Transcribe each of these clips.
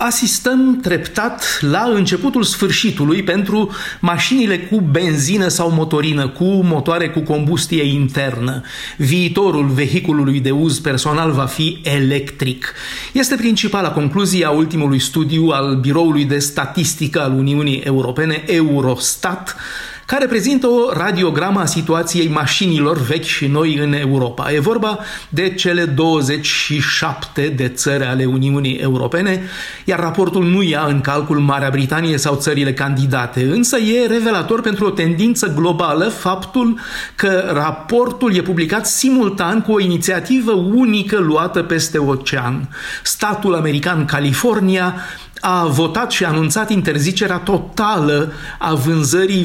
Asistăm treptat la începutul sfârșitului pentru mașinile cu benzină sau motorină, cu motoare cu combustie internă. Viitorul vehiculului de uz personal va fi electric. Este principala concluzie a ultimului studiu al Biroului de Statistică al Uniunii Europene, Eurostat, care prezintă o radiogramă a situației mașinilor vechi și noi în Europa. E vorba de cele 27 de țări ale Uniunii Europene, iar raportul nu ia în calcul Marea Britanie sau țările candidate, însă e revelator pentru o tendință globală faptul că raportul e publicat simultan cu o inițiativă unică luată peste ocean. Statul american California a votat și a anunțat interzicerea totală a vânzării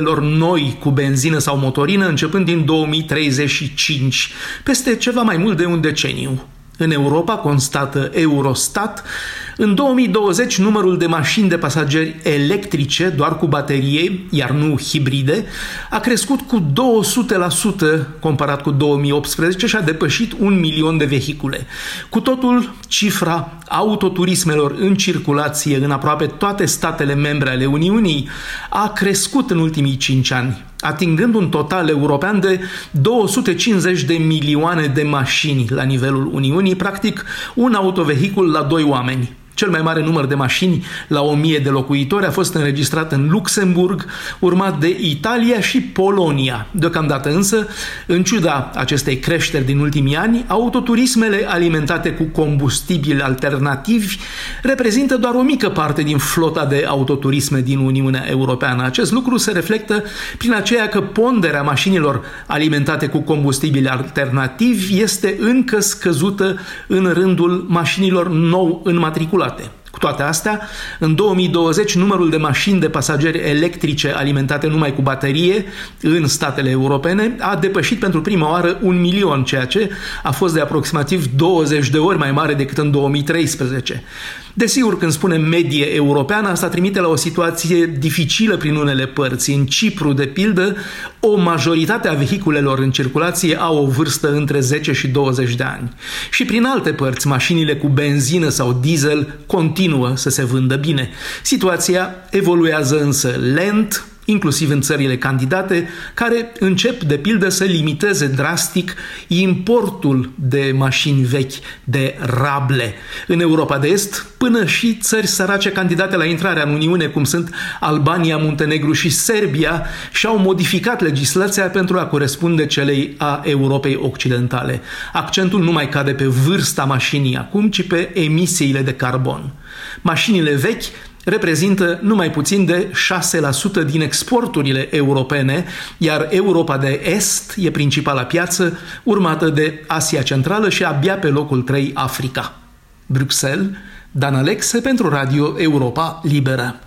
vehiculelor noi cu benzină sau motorină începând din 2035, peste ceva mai mult de un deceniu. În Europa, constată Eurostat, în 2020 numărul de mașini de pasageri electrice, doar cu baterie, iar nu hibride, a crescut cu 200% comparat cu 2018 și a depășit un milion de vehicule. Cu totul, cifra autoturismelor în circulație în aproape toate statele membre ale Uniunii a crescut în ultimii 5 ani atingând un total european de 250 de milioane de mașini la nivelul Uniunii, practic un autovehicul la doi oameni. Cel mai mare număr de mașini la 1000 de locuitori a fost înregistrat în Luxemburg, urmat de Italia și Polonia. Deocamdată însă, în ciuda acestei creșteri din ultimii ani, autoturismele alimentate cu combustibili alternativi reprezintă doar o mică parte din flota de autoturisme din Uniunea Europeană. Acest lucru se reflectă prin aceea că ponderea mașinilor alimentate cu combustibili alternativi este încă scăzută în rândul mașinilor nou înmatriculate toate. Cu toate astea, în 2020 numărul de mașini de pasageri electrice alimentate numai cu baterie în statele europene a depășit pentru prima oară un milion, ceea ce a fost de aproximativ 20 de ori mai mare decât în 2013. Desigur, când spunem medie europeană, asta trimite la o situație dificilă prin unele părți. În Cipru, de pildă, o majoritate a vehiculelor în circulație au o vârstă între 10 și 20 de ani. Și prin alte părți, mașinile cu benzină sau diesel continuă să se vândă bine. Situația evoluează însă lent, inclusiv în țările candidate, care încep, de pildă, să limiteze drastic importul de mașini vechi, de rable. În Europa de Est, până și țări sărace candidate la intrarea în Uniune, cum sunt Albania, Muntenegru și Serbia, și-au modificat legislația pentru a corespunde celei a Europei Occidentale. Accentul nu mai cade pe vârsta mașinii acum, ci pe emisiile de carbon. Mașinile vechi reprezintă numai puțin de 6% din exporturile europene, iar Europa de Est e principala piață, urmată de Asia Centrală și abia pe locul 3 Africa. Bruxelles, Dan Alexe pentru Radio Europa Liberă.